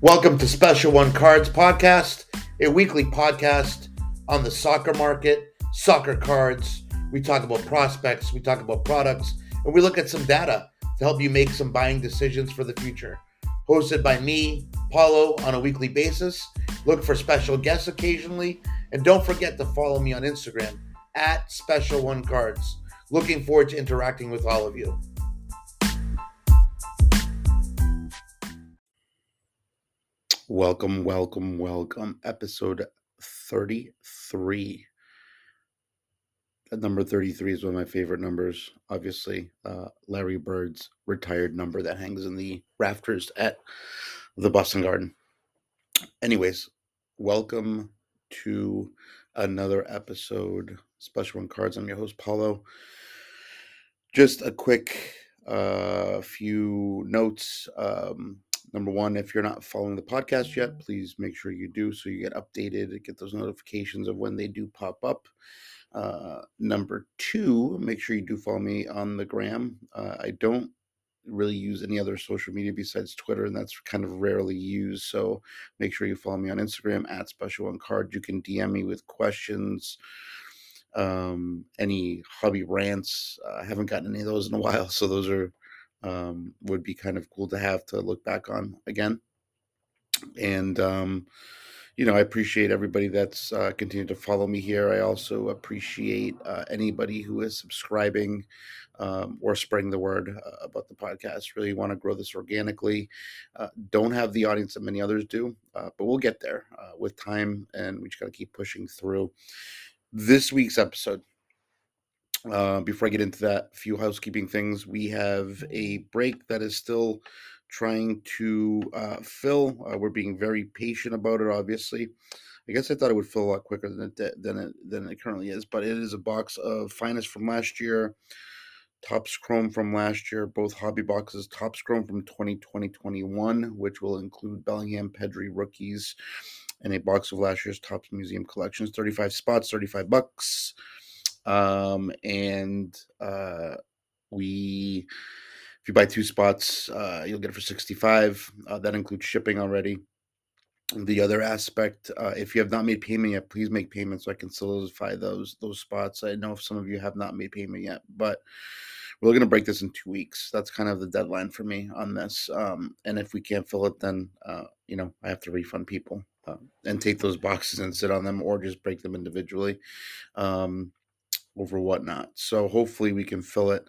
Welcome to Special One Cards Podcast, a weekly podcast on the soccer market, soccer cards. We talk about prospects, we talk about products, and we look at some data to help you make some buying decisions for the future. Hosted by me, Paulo, on a weekly basis. Look for special guests occasionally, and don't forget to follow me on Instagram at Special One Cards. Looking forward to interacting with all of you. Welcome, welcome, welcome. Episode 33. That number 33 is one of my favorite numbers. Obviously, uh, Larry Bird's retired number that hangs in the rafters at the Boston Garden. Anyways, welcome to another episode, Special One Cards. I'm your host, Paulo. Just a quick uh, few notes. Um, Number one, if you're not following the podcast yet, please make sure you do so you get updated, get those notifications of when they do pop up. Uh, number two, make sure you do follow me on the gram. Uh, I don't really use any other social media besides Twitter, and that's kind of rarely used. So make sure you follow me on Instagram at Special One Card. You can DM me with questions, um, any hobby rants. Uh, I haven't gotten any of those in a while, so those are um, would be kind of cool to have to look back on again. And um, you know, I appreciate everybody that's uh, continued to follow me here. I also appreciate uh, anybody who is subscribing um, or spreading the word uh, about the podcast. Really want to grow this organically. Uh, don't have the audience that many others do, uh, but we'll get there uh, with time, and we just got to keep pushing through. This week's episode uh, before I get into that, few housekeeping things. We have a break that is still trying to uh, fill. Uh, we're being very patient about it, obviously. I guess I thought it would fill a lot quicker than it than it than it currently is, but it is a box of finest from last year, Topps Chrome from last year, both hobby boxes, Topps Chrome from 2020-21, which will include Bellingham, Pedri rookies, and a box of last year's Topps Museum collections. 35 spots, 35 bucks. Um, and uh, we, if you buy two spots, uh, you'll get it for 65. Uh, that includes shipping already. The other aspect, uh, if you have not made payment yet, please make payment so I can solidify those those spots. I know if some of you have not made payment yet, but we're going to break this in two weeks. That's kind of the deadline for me on this. Um, and if we can't fill it, then uh, you know I have to refund people uh, and take those boxes and sit on them, or just break them individually. Um, over whatnot. So hopefully we can fill it.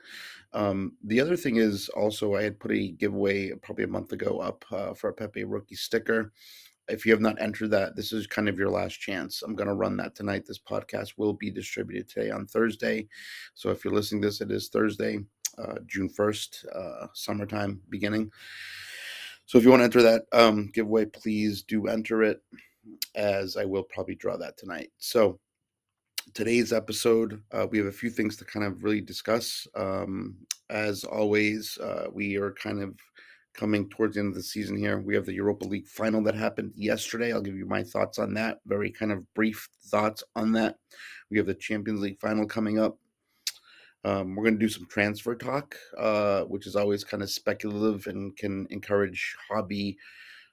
Um, the other thing is also I had put a giveaway probably a month ago up uh, for a Pepe rookie sticker. If you have not entered that, this is kind of your last chance. I'm going to run that tonight. This podcast will be distributed today on Thursday. So if you're listening to this, it is Thursday, uh, June 1st, uh, summertime beginning. So if you want to enter that um, giveaway, please do enter it as I will probably draw that tonight. So today's episode, uh, we have a few things to kind of really discuss. Um, as always, uh, we are kind of coming towards the end of the season here. We have the Europa League final that happened yesterday. I'll give you my thoughts on that, very kind of brief thoughts on that. We have the Champions League final coming up. Um, we're going to do some transfer talk, uh, which is always kind of speculative and can encourage hobby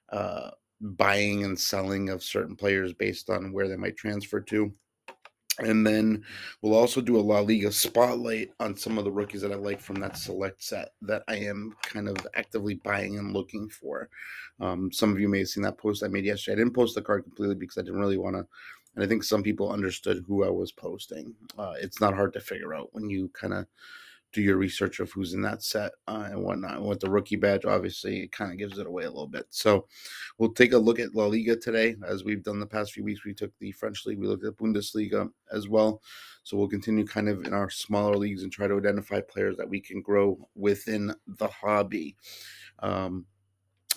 uh, buying and selling of certain players based on where they might transfer to. And then we'll also do a La Liga spotlight on some of the rookies that I like from that select set that I am kind of actively buying and looking for. Um, some of you may have seen that post I made yesterday. I didn't post the card completely because I didn't really want to, and I think some people understood who I was posting. Uh, it's not hard to figure out when you kind of do your research of who's in that set uh, and whatnot. With the rookie badge, obviously, it kind of gives it away a little bit. So we'll take a look at La Liga today, as we've done the past few weeks. We took the French league, we looked at Bundesliga as well. So we'll continue kind of in our smaller leagues and try to identify players that we can grow within the hobby. Um,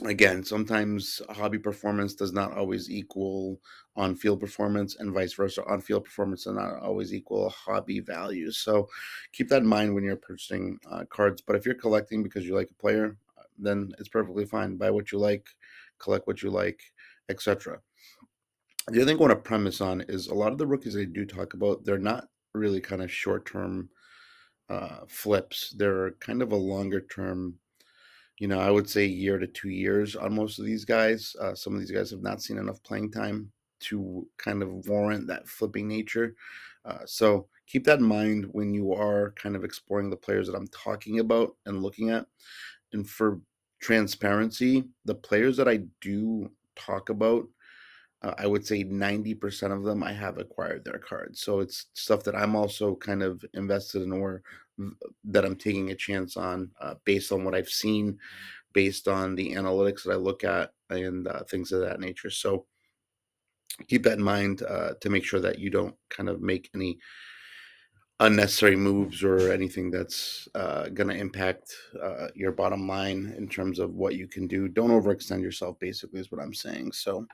again, sometimes hobby performance does not always equal on field performance, and vice versa. On field performance does not always equal hobby value. So keep that in mind when you're purchasing uh, cards. But if you're collecting because you like a player, uh, then it's perfectly fine. Buy what you like, collect what you like, etc. The other thing I want to premise on is a lot of the rookies I do talk about, they're not really kind of short term uh, flips. They're kind of a longer term you know, I would say year to two years on most of these guys. Uh, some of these guys have not seen enough playing time to kind of warrant that flipping nature. Uh, so keep that in mind when you are kind of exploring the players that I'm talking about and looking at. And for transparency, the players that I do talk about, uh, I would say 90% of them I have acquired their cards. So it's stuff that I'm also kind of invested in or that I'm taking a chance on uh, based on what I've seen, based on the analytics that I look at, and uh, things of that nature. So keep that in mind uh, to make sure that you don't kind of make any unnecessary moves or anything that's uh, going to impact uh, your bottom line in terms of what you can do. Don't overextend yourself, basically, is what I'm saying. So,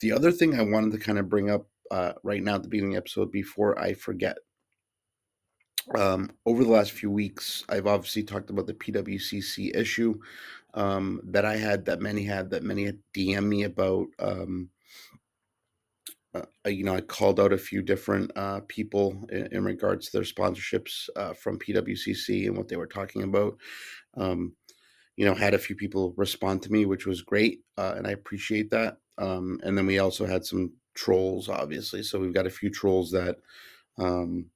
the other thing I wanted to kind of bring up uh, right now at the beginning of the episode before I forget um, over the last few weeks, I've obviously talked about the PWCC issue um, that I had, that many had, that many DM me about. Um, uh, you know, I called out a few different uh, people in, in, regards to their sponsorships uh, from PWCC and what they were talking about. Um, you know, had a few people respond to me, which was great, uh, and I appreciate that. Um, and then we also had some trolls, obviously. So we've got a few trolls that um,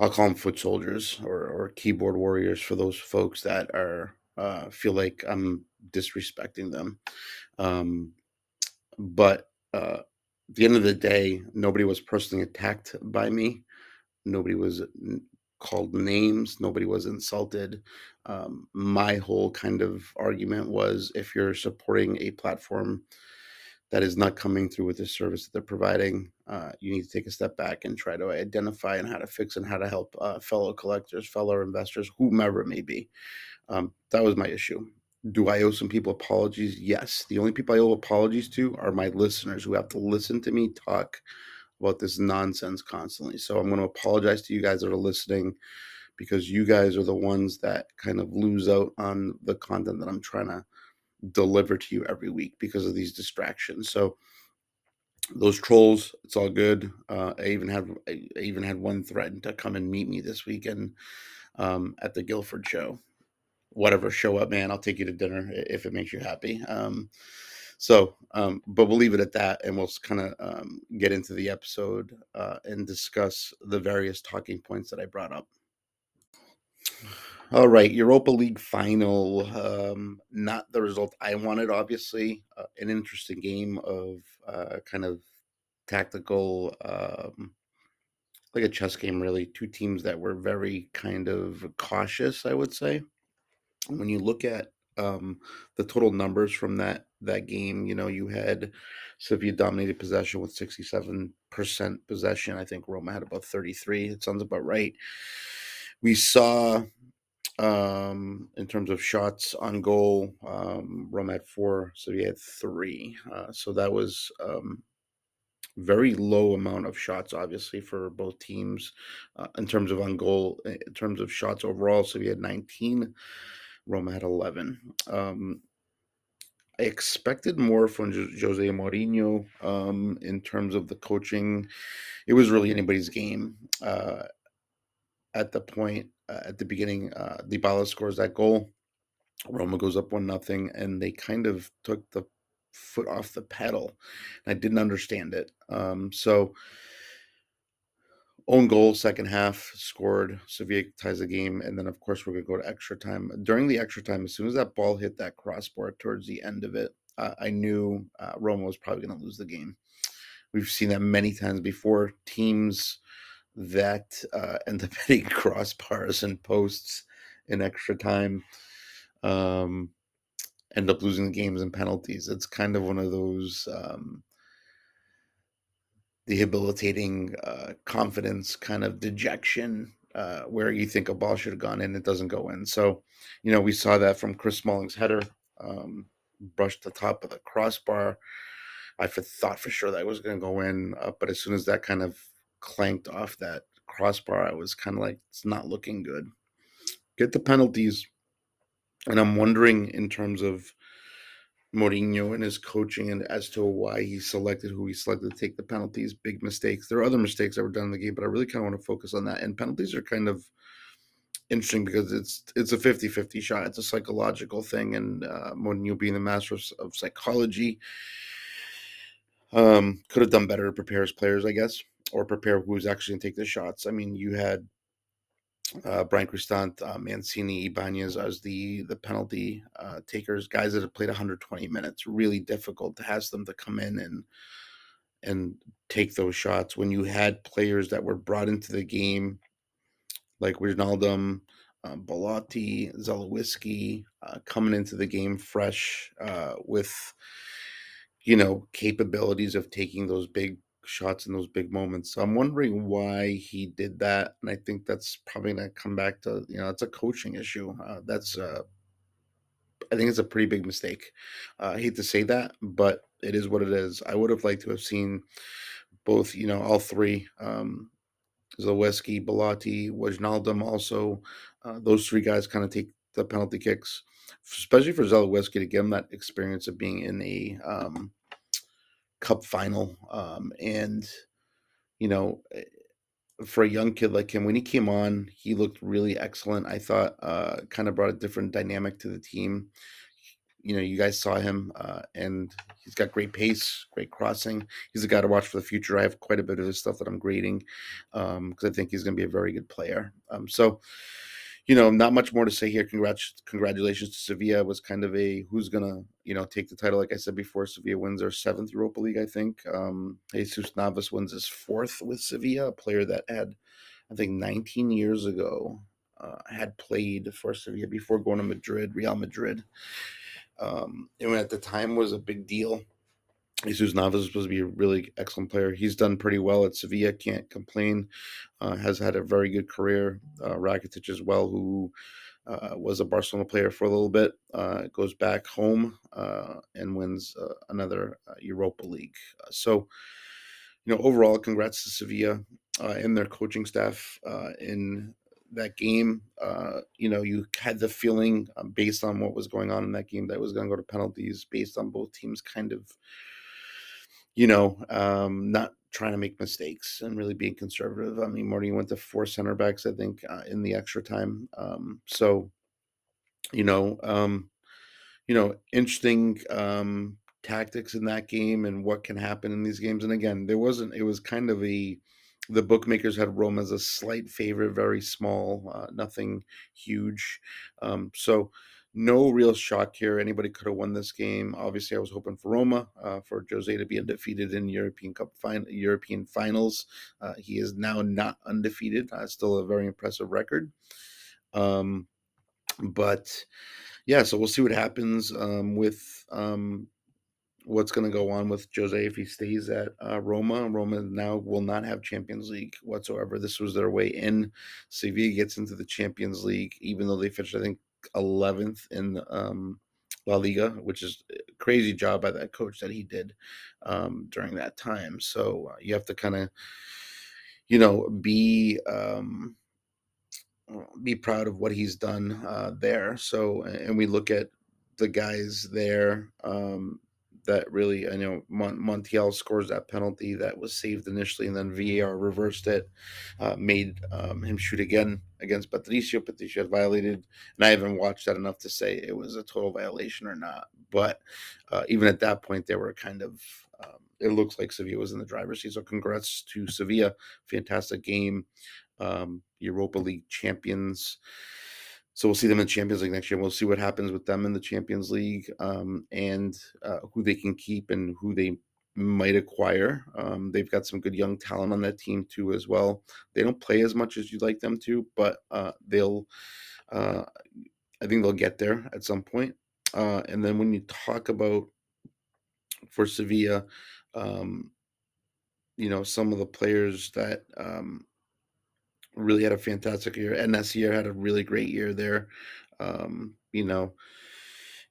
I'll call them foot soldiers or, or keyboard warriors for those folks that are uh, feel like I'm disrespecting them. Um, but uh, at the end of the day, nobody was personally attacked by me. Nobody was called names. Nobody was insulted. Um, my whole kind of argument was if you're supporting a platform that is not coming through with the service that they're providing, uh, you need to take a step back and try to identify and how to fix and how to help uh, fellow collectors, fellow investors, whomever it may be. Um, that was my issue. Do I owe some people apologies? Yes. The only people I owe apologies to are my listeners who have to listen to me talk about this nonsense constantly. So I'm going to apologize to you guys that are listening because you guys are the ones that kind of lose out on the content that I'm trying to deliver to you every week because of these distractions. So those trolls, it's all good. Uh, I even had I even had one threaten to come and meet me this weekend um, at the Guilford show. Whatever, show up, man. I'll take you to dinner if it makes you happy. Um, so, um, but we'll leave it at that, and we'll kind of um, get into the episode uh, and discuss the various talking points that I brought up. All right, Europa League final. Um, not the result I wanted, obviously. Uh, an interesting game of uh, kind of tactical, um, like a chess game, really. Two teams that were very kind of cautious, I would say. When you look at um, the total numbers from that that game, you know, you had Sevilla dominated possession with 67% possession. I think Roma had about 33. It sounds about right. We saw um, in terms of shots on goal. Um, Rome had four, he had three. Uh, so that was um, very low amount of shots, obviously, for both teams uh, in terms of on goal. In terms of shots overall, so we had 19. Roma had 11. Um, I expected more from Jose Mourinho um, in terms of the coaching. It was really anybody's game. Uh, at the point uh, at the beginning, uh, Dybala scores that goal. Roma goes up one nothing, and they kind of took the foot off the pedal. I didn't understand it. Um, so own goal, second half, scored. Sevilla ties the game, and then of course we're gonna go to extra time. During the extra time, as soon as that ball hit that crossbar towards the end of it, uh, I knew uh, Roma was probably gonna lose the game. We've seen that many times before. Teams that uh, end up hitting crossbars and posts in extra time um, end up losing the games and penalties. It's kind of one of those um, debilitating uh, confidence kind of dejection uh, where you think a ball should have gone in, it doesn't go in. So, you know, we saw that from Chris Smalling's header, um, brushed the top of the crossbar. I thought for sure that was going to go in, uh, but as soon as that kind of clanked off that crossbar, I was kind of like, it's not looking good. Get the penalties. And I'm wondering in terms of Mourinho and his coaching and as to why he selected who he selected to take the penalties, big mistakes. There are other mistakes that were done in the game, but I really kind of want to focus on that. And penalties are kind of interesting because it's it's a 50-50 shot. It's a psychological thing, and uh, you being the master of, of psychology, um, could have done better to prepare his players, I guess, or prepare who's actually going to take the shots. I mean, you had uh, Bryan Cristante, uh, Mancini, Ibanez as the the penalty uh, takers, guys that have played 120 minutes. Really difficult to ask them to come in and and take those shots when you had players that were brought into the game like Wijnaldum, um, Belotti, Zalewski, uh, coming into the game fresh uh, with, you know, capabilities of taking those big shots in those big moments. So I'm wondering why he did that, and I think that's probably going to come back to you know it's a coaching issue. Uh, that's uh, I think it's a pretty big mistake. Uh, I hate to say that, but it is what it is. I would have liked to have seen both, you know, all three. Um, Zalewski, Belotti, Wijnaldum also. Uh, those three guys kind of take the penalty kicks, especially for Zalewski to give him that experience of being in a um, cup final. Um, and, you know, eh, for a young kid like him, when he came on, he looked really excellent. I thought uh, kind of brought a different dynamic to the team you know, you guys saw him, uh, and he's got great pace, great crossing. He's a guy to watch for the future. I have quite a bit of his stuff that I'm grading because um, I think he's going to be a very good player. Um, so, you know, not much more to say here. Congrats, congratulations to Sevilla. It was kind of a who's gonna, you know, take the title. Like I said before, Sevilla wins their seventh Europa League. I think um, Jesus Navas wins his fourth with Sevilla, a player that had, I think, 19 years ago, uh, had played for Sevilla before going to Madrid, Real Madrid. Um, and at the time was a big deal. Jesus Navas was supposed to be a really excellent player. He's done pretty well at Sevilla. Can't complain. Uh, has had a very good career. Uh, Rakitic as well, who uh, was a Barcelona player for a little bit, uh, goes back home uh, and wins uh, another uh, Europa League. so, you know, overall, congrats to Sevilla and their coaching staff in that game, uh, you know, you had the feeling um, based on what was going on in that game that it was going to go to penalties based on both teams kind of, you know, um, not trying to make mistakes and really being conservative. I mean, Morty went to four center backs, I think, uh, in the extra time. Um, so, you know, um, you know, interesting um, tactics in that game and what can happen in these games. And again, there wasn't. It was kind of a the bookmakers had Rome as a slight favorite, very small, uh, nothing huge. Um, so no real shock here. Anybody could have won this game. Obviously, I was hoping for Roma, uh, for Jose to be undefeated in European Cup fin- European finals. Uh, he is now not undefeated. Uh, still a very impressive record. Um, but yeah, so we'll see what happens um, with um, what's going to go on with Jose if he stays at uh, Roma. Roma now will not have Champions League whatsoever. This was their way in. Sevilla gets into the Champions League, even though they finished, I think, 11th in um, La Liga, which is crazy job by that coach that he did um, during that time. So uh, you have to kind of, you know, be. Um, be proud of what he's done uh, there. So, and we look at the guys there. Um, that really, I know Mon- Montiel scores that penalty that was saved initially, and then VAR reversed it, uh, made um, him shoot again against Patricio. Patricio had violated, and I haven't watched that enough to say it was a total violation or not. But uh, even at that point, they were kind of. Um, it looks like Sevilla was in the driver's seat. So congrats to Sevilla, fantastic game, um, Europa League champions. So we'll see them in the Champions League next year. We'll see what happens with them in the Champions League um, and uh, who they can keep and who they might acquire. Um, they've got some good young talent on that team too, as well. They don't play as much as you'd like them to, but uh, they'll. Uh, I think they'll get there at some point. Uh, and then when you talk about for Sevilla, um, you know some of the players that um, really had a fantastic year. And had a really great year there. Um, you know,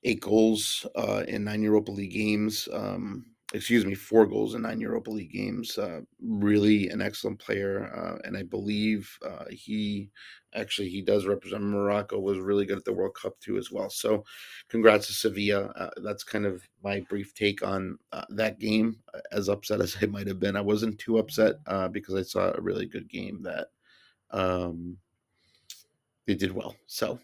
eight goals uh, in nine Europa League games. Um, excuse me, four goals in nine Europa League games. Uh, really an excellent player, uh, and I believe uh, he actually he does represent Morocco. Was really good at the World Cup too as well. So, congrats to Sevilla. Uh, that's kind of my brief take on uh, that game. As upset as I might have been, I wasn't too upset because I saw a really good game that um, they did well. So,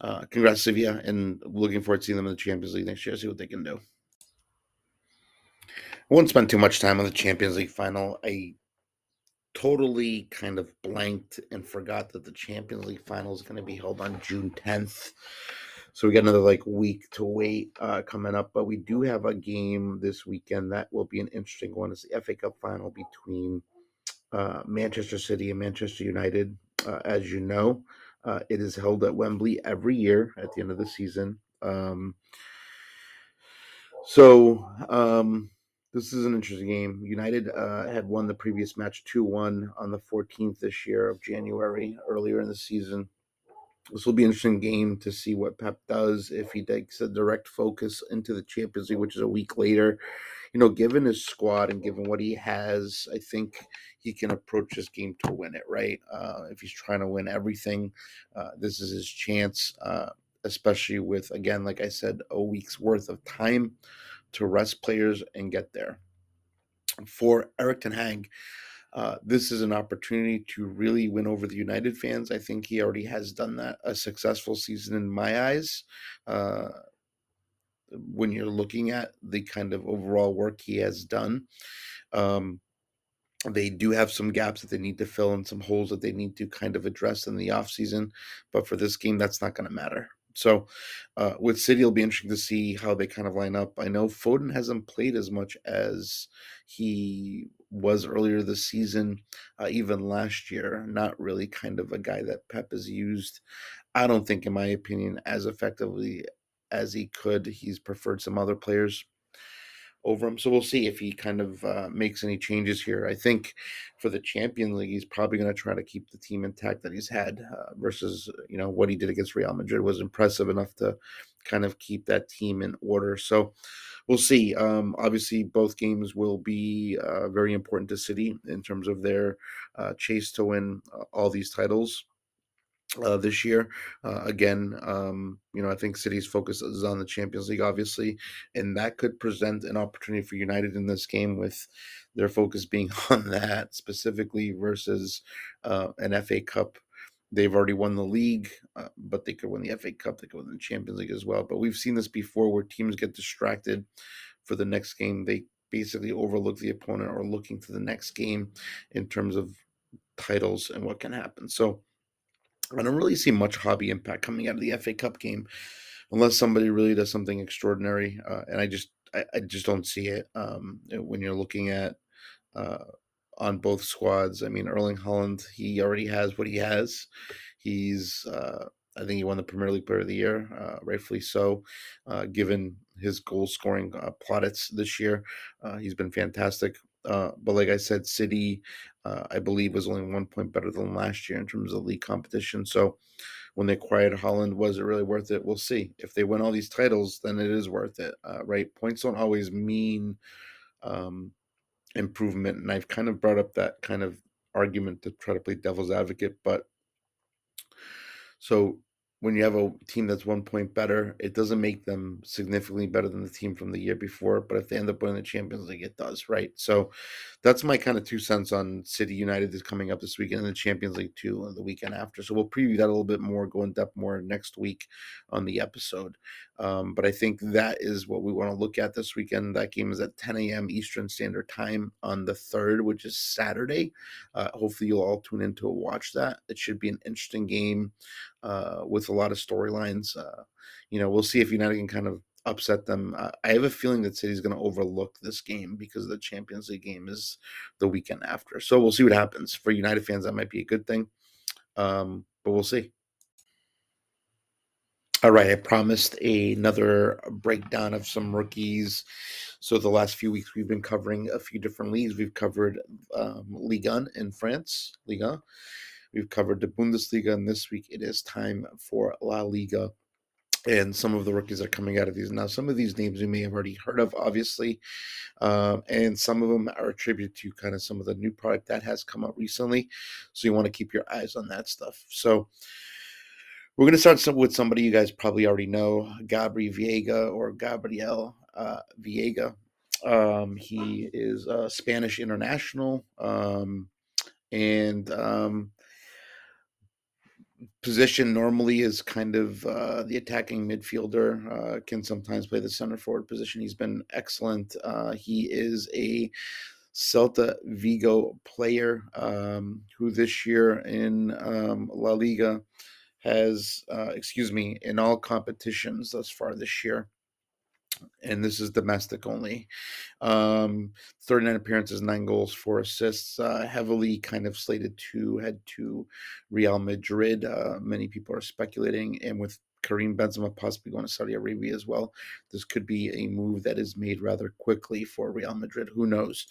uh, congrats, Sevilla, and looking forward to seeing them in the Champions League next year. See what they can do. I won't spend too much time on the Champions League final. I totally kind of blanked and forgot that the Champions League final is going to be held on June 10th. So we got another like week to wait uh, coming up, but we do have a game this weekend that will be an interesting one. It's the FA Cup final between uh, Manchester City and Manchester United. Uh, as you know, uh, it is held at Wembley every year at the end of the season. Um, so um, this is an interesting game. United uh, had won the previous match 2 1 on the 14th this year of January, earlier in the season. This will be an interesting game to see what Pep does if he takes a direct focus into the Champions League, which is a week later. You know, given his squad and given what he has, I think he can approach this game to win it, right? Uh, if he's trying to win everything, uh, this is his chance, uh, especially with, again, like I said, a week's worth of time to rest players and get there. For Erik Ten Hag, uh, this is an opportunity to really win over the United fans. I think he already has done that. A successful season in my eyes. Uh, when you're looking at the kind of overall work he has done, um, they do have some gaps that they need to fill and some holes that they need to kind of address in the offseason. But for this game, that's not going to matter. So uh, with City, it'll be interesting to see how they kind of line up. I know Foden hasn't played as much as he was earlier this season, uh, even last year. Not really kind of a guy that Pep has used, I don't think, in my opinion, as effectively as he could. He's preferred some other players over him. So we'll see if he kind of uh, makes any changes here. I think for the Champions League, he's probably going to try to keep the team intact that he's had uh, versus, you know, what he did against Real Madrid was impressive enough to kind of keep that team in order. So we'll see. Um, obviously, both games will be uh, very important to City in terms of their uh, chase to win uh, all these titles uh, this year. Uh, again, um, you know, I think City's focus is on the Champions League, obviously, and that could present an opportunity for United in this game with their focus being on that specifically versus uh, an FA Cup. They've already won the league, uh, but they could win the FA Cup. They could win the Champions League as well. But we've seen this before where teams get distracted for the next game. They basically overlook the opponent or looking to the next game in terms of titles and what can happen. So, I don't really see much hobby impact coming out of the FA Cup game, unless somebody really does something extraordinary. Uh, and I just, I, I, just don't see it um, when you're looking at uh, on both squads. I mean, Erling Haaland he already has what he has. He's, uh, I think he won the Premier League Player of the Year, uh, rightfully so, uh, given his goal scoring uh, plaudits this year. he's been fantastic. Uh, but like I said, City, uh, I believe, was only one point better than last year in terms of league competition. So when they acquired Haaland, was it really worth it? We'll see. If they win all these titles, then it is worth it, uh, right? Points don't always mean um, improvement. And I've kind of brought up that kind of argument to try to play devil's advocate. But so when you have a team that's one point better, it doesn't make them significantly better than the team from the year before. But if they end up winning the Champions League, it does, right? So that's my kind of two cents on City United is coming up this weekend and the Champions League too the weekend after. So we'll preview that a little bit more, go in depth more next week on the episode. Um, but I think that is what we want to look at this weekend. That game is at 10 a.m. Eastern Standard Time on the 3rd, which is Saturday. Uh, hopefully, you'll all tune in to watch that. It should be an interesting game uh, with a lot of storylines. Uh, you know, we'll see if United can kind of upset them. Uh, I have a feeling that City's going to overlook this game because the Champions League game is the weekend after. So we'll see what happens. For United fans, that might be a good thing, um, but we'll see. All right, I promised another breakdown of some rookies. So the last few weeks we've been covering a few different leagues. We've covered um, Ligue 1 in France, Liga. We've covered the Bundesliga, and this week it is time for La Liga. And some of the rookies are coming out of these now. Some of these names you may have already heard of, obviously, um, and some of them are attributed to kind of some of the new product that has come out recently. So you want to keep your eyes on that stuff. So we're going to start with somebody you guys probably already know, Gabri Veiga or Gabriel uh, Veiga. Um, he is a Spanish international, um, and um, position normally is kind of uh, the attacking midfielder. Uh, can sometimes play the center forward position. He's been excellent. Uh, he is a Celta Vigo player um, who this year in um, La Liga has, uh, excuse me, in all competitions thus far this year and this is domestic only. Um, 39 appearances, nine goals, four assists. Uh, heavily kind of slated to head to Real Madrid. Uh, many people are speculating, and with Karim Benzema possibly going to Saudi Arabia as well, this could be a move that is made rather quickly for Real Madrid. Who knows?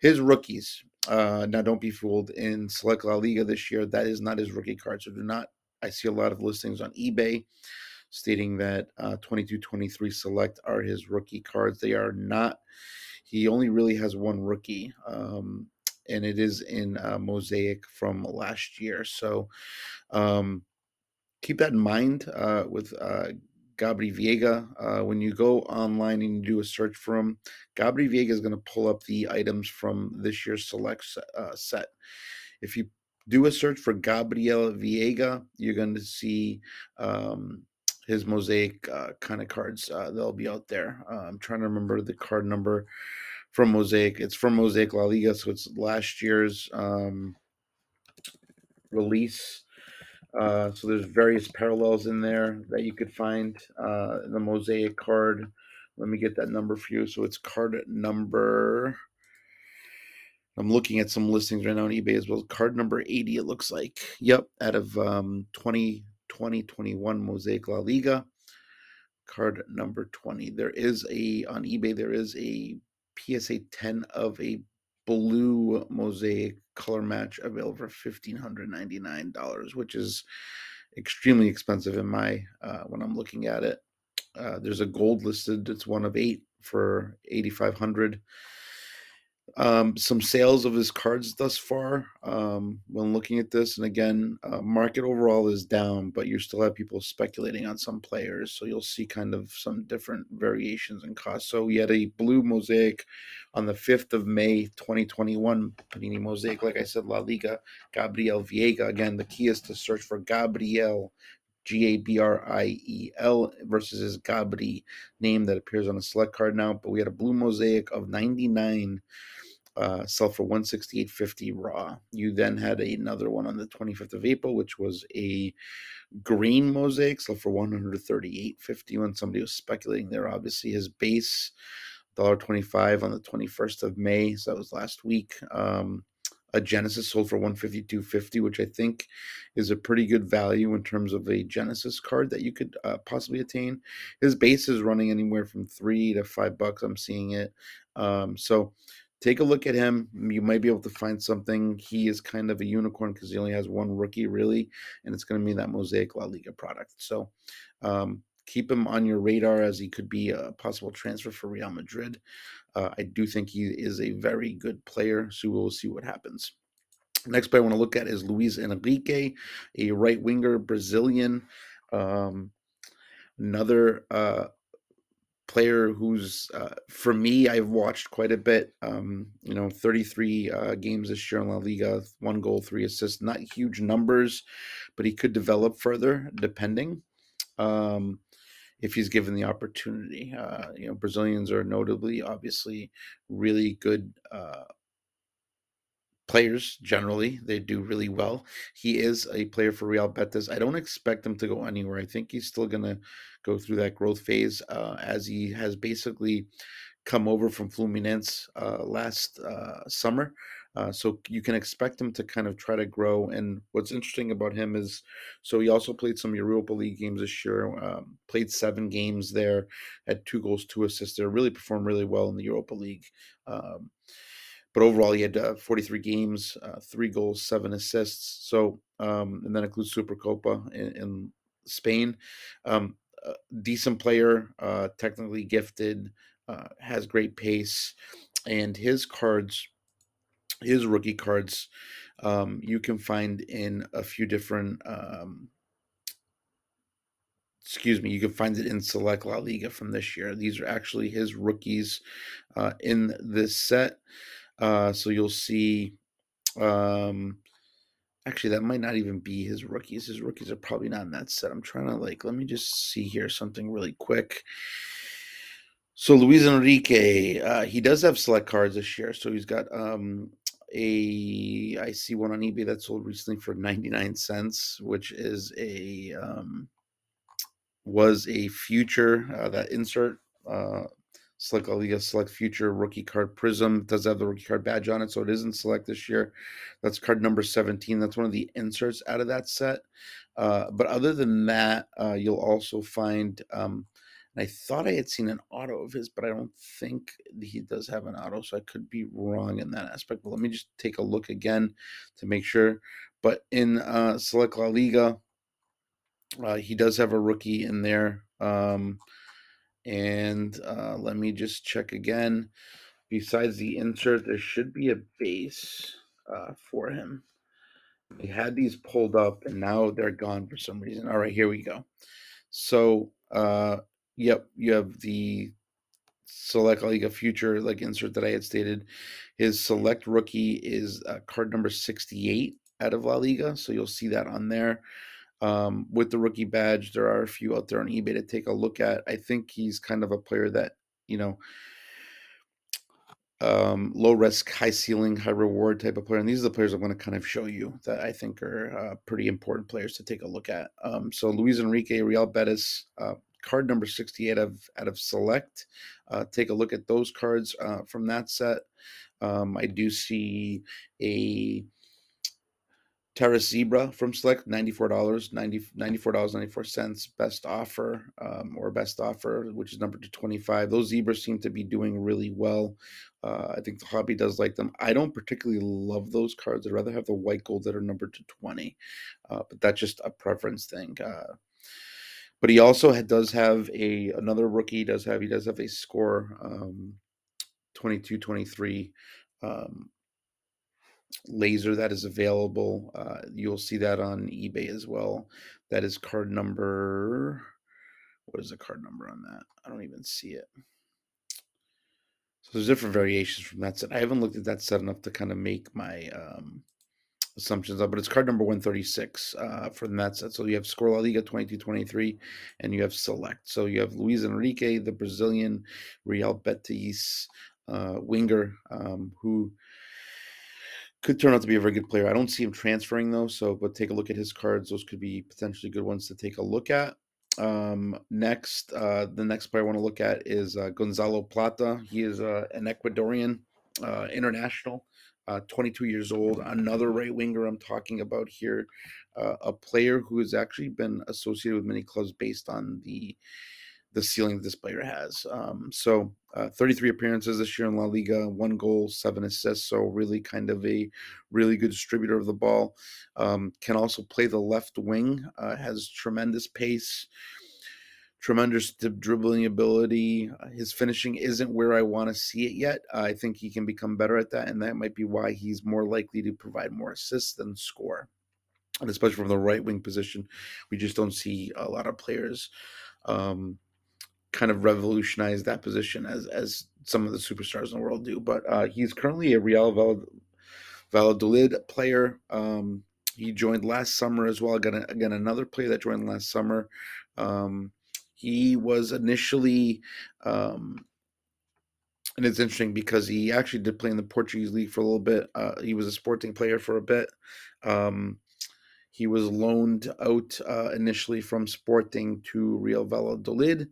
His rookies. Uh, now, don't be fooled. In Select La Liga this year, that is not his rookie card. So do not. I see a lot of listings on eBay stating that uh, 22 23 select are his rookie cards. They are not. He only really has one rookie, um, and it is in uh, Mosaic from last year. So um, keep that in mind uh, with uh, Gabri Veiga. Uh, when you go online and you do a search for him, Gabri Veiga is going to pull up the items from this year's select uh, set. If you do a search for Gabriel Veiga, you're going to see um, his mosaic uh, kind of cards. Uh, they'll be out there. Uh, I'm trying to remember the card number from Mosaic. It's from Mosaic La Liga, so it's last year's um, release. Uh, so there's various parallels in there that you could find uh, the Mosaic card. Let me get that number for you. So it's card number. I'm looking at some listings right now on eBay as well. Card number 80, it looks like. Yep, out of um, 20 2021 Mosaic La Liga card number 20. There is a on eBay there is a PSA 10 of a blue mosaic color match available for $1599 which is extremely expensive in my uh, when i'm looking at it uh, there's a gold listed it's one of eight for 8500 um, some sales of his cards thus far um, when looking at this. And again, uh, market overall is down, but you still have people speculating on some players. So you'll see kind of some different variations in cost. So we had a blue mosaic on the 5th of May, 2021, Panini Mosaic. Like I said, La Liga, Gabriel Veiga. Again, the key is to search for Gabriel. G A B R I E L versus his Gabri name that appears on a select card now. But we had a blue mosaic of 99 uh, sell for 168.50 raw. You then had another one on the 25th of April, which was a green mosaic, sell for 138.50 when somebody was speculating there. Obviously, his base $1.25 on the 21st of May, so that was last week. Um, a Genesis sold for 152.50, which I think is a pretty good value in terms of a Genesis card that you could uh, possibly attain. His base is running anywhere from three to five bucks. I'm seeing it. Um, so take a look at him. You might be able to find something. He is kind of a unicorn because he only has one rookie, really, and it's going to be that Mosaic La Liga product. So um, keep him on your radar as he could be a possible transfer for Real Madrid. Uh, I do think he is a very good player, so we'll see what happens. Next player I want to look at is Luiz Henrique, a right winger Brazilian. Um, another uh, player who's uh, for me I've watched quite a bit. Um, you know, 33 uh, games this year in La Liga, one goal, three assists. Not huge numbers, but he could develop further depending um, if he's given the opportunity. Uh, you know, Brazilians are notably, obviously, really good uh, players generally. They do really well. He is a player for real betis. I don't expect him to go anywhere. I think he's still going to go through that growth phase uh, as he has basically come over from fluminense uh, last uh, summer uh, so you can expect him to kind of try to grow and what's interesting about him is so he also played some europa league games this year um, played seven games there had two goals two assists there really performed really well in the europa league um, but overall, he had uh, 43 games, uh, three goals, seven assists. So, um, and that includes Supercopa in, in Spain. Um, decent player, uh, technically gifted, uh, has great pace, and his cards, his rookie cards, um, you can find in a few different. Um, excuse me, you can find it in Select La Liga from this year. These are actually his rookies uh, in this set. Uh, so you'll see um, Actually, that might not even be his rookies. His rookies are probably not in that set. I'm trying to like, let me just see here something really quick. So Luiz Henrique, uh, he does have select cards this year. So he's got um, a, I see one on eBay that sold recently for 99 cents, which is a, um, was a future, uh, that insert uh, Select Liga Select Future Rookie Card Prism does have the rookie card badge on it, so it isn't select this year. That's card number 17. That's one of the inserts out of that set. Uh, but other than that, uh, you'll also find. Um, and I thought I had seen an auto of his, but I don't think he does have an auto, so I could be wrong in that aspect. But let me just take a look again to make sure. But in uh, Select La Liga, uh, he does have a rookie in there. Um, and uh, let me just check again. Besides the insert, there should be a base uh, for him. We had these pulled up and now they're gone for some reason. All right, here we go. So, uh, yep, you have the select like a future like insert that I had stated. His select rookie is uh, card number 68 out of La Liga. So you'll see that on there um, with the rookie badge. There are a few out there on eBay to take a look at. I think he's kind of a player that, you know, um, low risk, high ceiling, high reward type of player. And these are the players I'm going to kind of show you that I think are uh, pretty important players to take a look at. Um, so Luiz Henrique, Real Betis, uh, card number 68 of, out of Select. Uh, take a look at those cards uh, from that set. Um, I do see a Terrace Zebra from Select, $94, 90, $94.94, best offer um, or best offer, which is number to 25. Those zebras seem to be doing really well. Uh, I think the hobby does like them. I don't particularly love those cards. I'd rather have the white gold that are numbered to 20, uh, but that's just a preference thing. Uh, but he also does have a another rookie does have he does have a score um, 22 23 um, laser that is available. Uh, you'll see that on eBay as well. That is card number. What is the card number on that? I don't even see it. So there's different variations from that set. I haven't looked at that set enough to kind of make my um, assumptions up, but it's card number 136 uh, from that set. So you have Score La Liga 22-23 and you have Select. So you have Luiz Henrique, the Brazilian Real Betis uh, winger, um, who could turn out to be a very good player. I don't see him transferring though, so but take a look at his cards. Those could be potentially good ones to take a look at. Um, next, uh, the next player I want to look at is uh, Gonzalo Plata. He is uh, an Ecuadorian uh, international, uh, 22 years old. Another right winger I'm talking about here, uh, a player who has actually been associated with many clubs based on the the ceiling this player has. Um, so uh, 33 appearances this year in La Liga, one goal, seven assists. So really kind of a really good distributor of the ball. Um, can also play the left wing. Uh, has tremendous pace. Tremendous dribbling ability. Uh, his finishing isn't where I want to see it yet. I think he can become better at that, and that might be why he's more likely to provide more assists than score. And especially from the right wing position, we just don't see a lot of players um, kind of revolutionize that position as as some of the superstars in the world do. But uh, he's currently a Real Val- Valladolid player. Um, he joined last summer as well. Again, again, another player that joined last summer. Um, he was initially, um, and it's interesting because he actually did play in the Portuguese league for a little bit. Uh, he was a sporting player for a bit. Um, he was loaned out uh, initially from Sporting to Real Valladolid.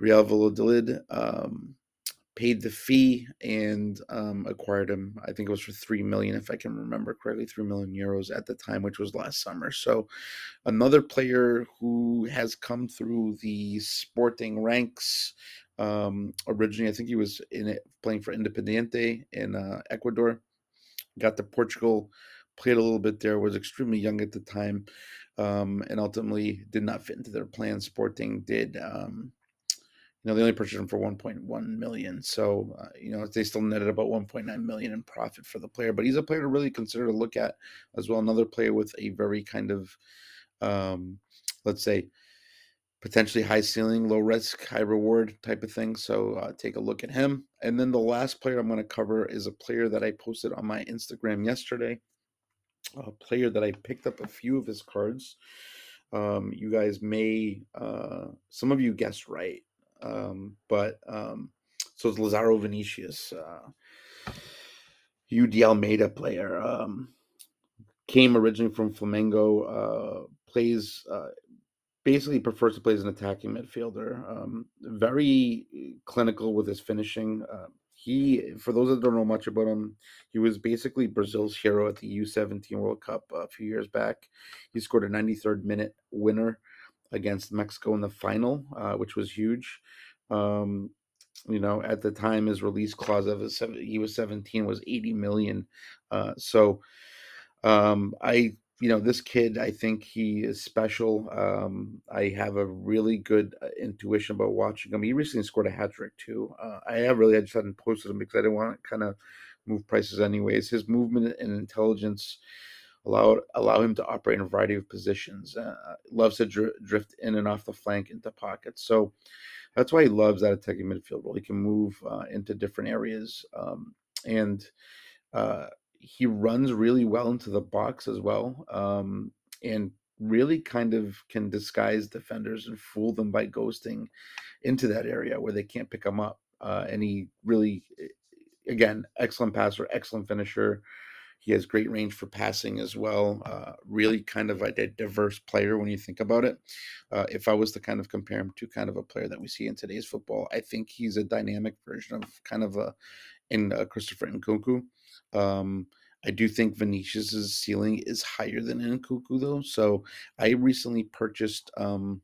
Real Valladolid um, paid the fee and um, acquired him. I think it was for three million, if I can remember correctly, three million euros at the time, which was last summer. So, another player who has come through the Sporting ranks. Um, originally, I think he was in it playing for Independiente in uh, Ecuador. Got to Portugal, played a little bit there. Was extremely young at the time, um, and ultimately did not fit into their plan. Sporting did um, you know, they only purchased him for 1.1 million. So, uh, you know, they still netted about 1.9 million in profit for the player. But he's a player to really consider to look at as well. Another player with a very kind of, um, let's say, potentially high ceiling, low risk, high reward type of thing. So uh, take a look at him. And then the last player I'm going to cover is a player that I posted on my Instagram yesterday. a player that I picked up a few of his cards. Um, you guys may, uh, some of you guessed right, um, but um, so it's Lazaro Vinicius, uh, UD Almería player. Um, came originally from Flamengo, uh, plays uh, basically prefers to play as an attacking midfielder. Um, very clinical with his finishing. Uh, he, for those that don't know much about him, he was basically Brazil's hero at the U17 World Cup a few years back. He scored a 93rd minute winner against Mexico in the final, uh, which was huge. Um, you know, at the time, his release clause of his he was 17 was 80 million. Uh, so um, I, you know, this kid, I think he is special. Um, I have a really good uh, intuition about watching him. He recently scored a hat trick too. Uh, I have really, I just hadn't posted him because I didn't want to kind of move prices anyways. His movement and intelligence allow allow him to operate in a variety of positions. Uh, loves to dr- drift in and off the flank into pockets. So that's why he loves that attacking midfield role. He can move uh, into different areas um, and. Uh, he runs really well into the box as well, um, and really kind of can disguise defenders and fool them by ghosting into that area where they can't pick him up. Uh, and he really, eh, again, excellent passer, excellent finisher. He has great range for passing as well. Uh, really kind of a, diverse player when you think about it. Uh, if I was to kind of compare him to kind of a player that we see in today's football, I think he's a dynamic version of kind of a in uh, Christopher Nkunku. Um, I do think Vinicius's ceiling is higher than Nkunku though. So I recently purchased um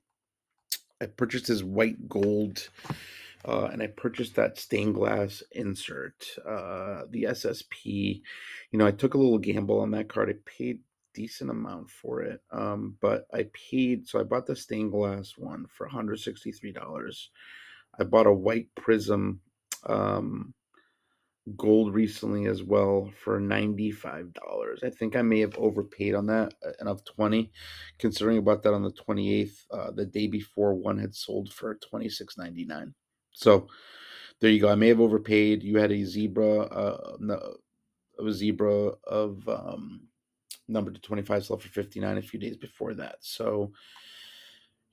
I purchased his white gold uh, and I purchased that stained glass insert, uh, the SSP. You know, I took a little gamble on that card. I paid decent amount for it, um, but I paid. So I bought the stained glass one for one hundred sixty three dollars. I bought a white prism um, gold recently as well for $95. I think I may have overpaid on that of 20 considering about that on the 28th uh, the day before one had sold for 26.99. So there you go. I may have overpaid. You had a zebra uh no, a zebra of um number to 25 sold for 59 a few days before that. So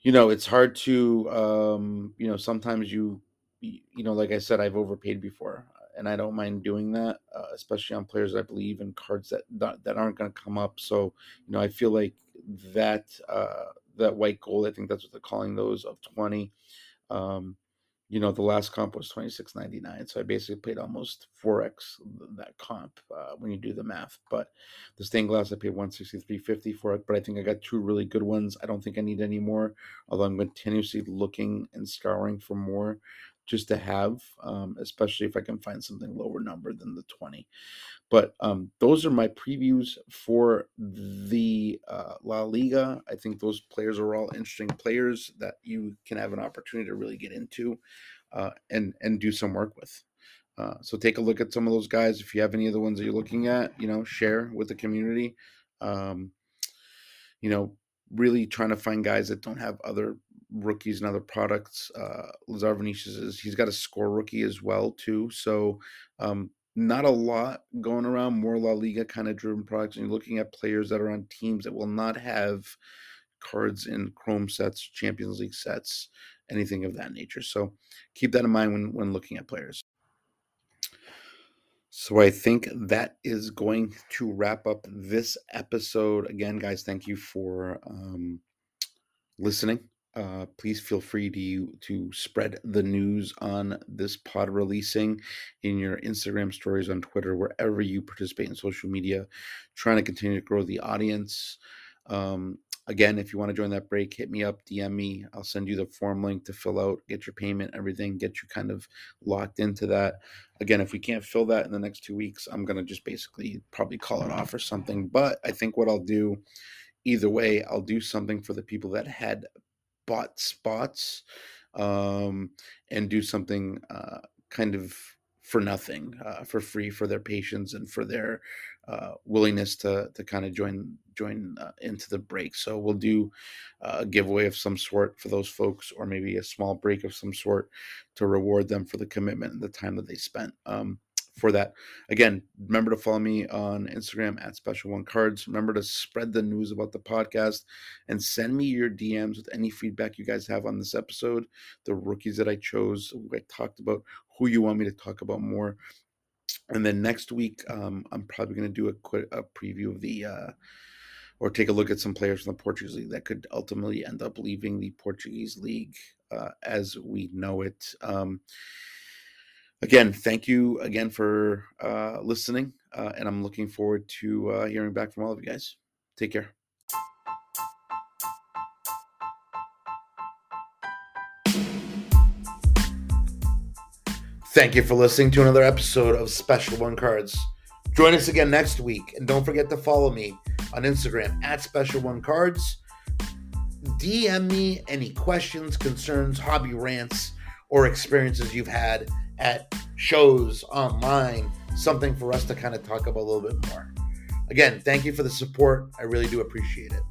you know, it's hard to um you know, sometimes you you know, like I said, I've overpaid before and I don't mind doing that, uh, especially on players I believe in cards that that, that aren't going to come up. So you know, I feel like that uh, that white gold. I think that's what they're calling those of twenty. Um, you know, the last comp was twenty six ninety nine, so I basically paid almost four x that comp uh, when you do the math. But the stained glass, I paid one sixty three fifty for it. But I think I got two really good ones. I don't think I need any more, although I'm continuously looking and scouring for more just to have, um, especially if I can find something lower number than the 20. But um, those are my previews for the uh, La Liga. I think those players are all interesting players that you can have an opportunity to really get into uh, and and do some work with. Uh, so take a look at some of those guys. If you have any of the ones that you're looking at, you know, share with the community. Um, you know, really trying to find guys that don't have other rookies and other products. Uh, Lazar Vinicius is he's got a score rookie as well too. So um, not a lot going around. More La Liga kind of driven products, and you're looking at players that are on teams that will not have cards in Chrome sets, Champions League sets, anything of that nature. So keep that in mind when when looking at players. So I think that is going to wrap up this episode. Again, guys, thank you for um, listening. Uh, please feel free to to spread the news on this pod releasing in your Instagram stories on Twitter, wherever you participate in social media. Trying to continue to grow the audience. Um, again, if you want to join that break, hit me up, DM me. I'll send you the form link to fill out, get your payment, everything, get you kind of locked into that. Again, if we can't fill that in the next two weeks, I'm gonna just basically probably call it off or something. But I think what I'll do either way, I'll do something for the people that had bought spots um, and do something uh, kind of for nothing, uh, for free, for their patience and for their uh, willingness to to kind of join join uh, into the break. So we'll do a giveaway of some sort for those folks, or maybe a small break of some sort to reward them for the commitment and the time that they spent. Um, for that. Again, remember to follow me on Instagram at Special One Cards. Remember to spread the news about the podcast and send me your DMs with any feedback you guys have on this episode, the rookies that I chose, I talked about, who you want me to talk about more. And then next week, um, I'm probably going to do a quick a preview of the. Uh, or take a look at some players from the Portuguese league that could ultimately end up leaving the Portuguese league uh, as we know it. Um, again, thank you again for uh, listening, uh, and I'm looking forward to uh, hearing back from all of you guys. Take care. Thank you for listening to another episode of Special One Cards. Join us again next week, and don't forget to follow me on Instagram at Special One Cards. DM me any questions, concerns, hobby rants, or experiences you've had at shows online, something for us to kind of talk about a little bit more. Again, thank you for the support. I really do appreciate it.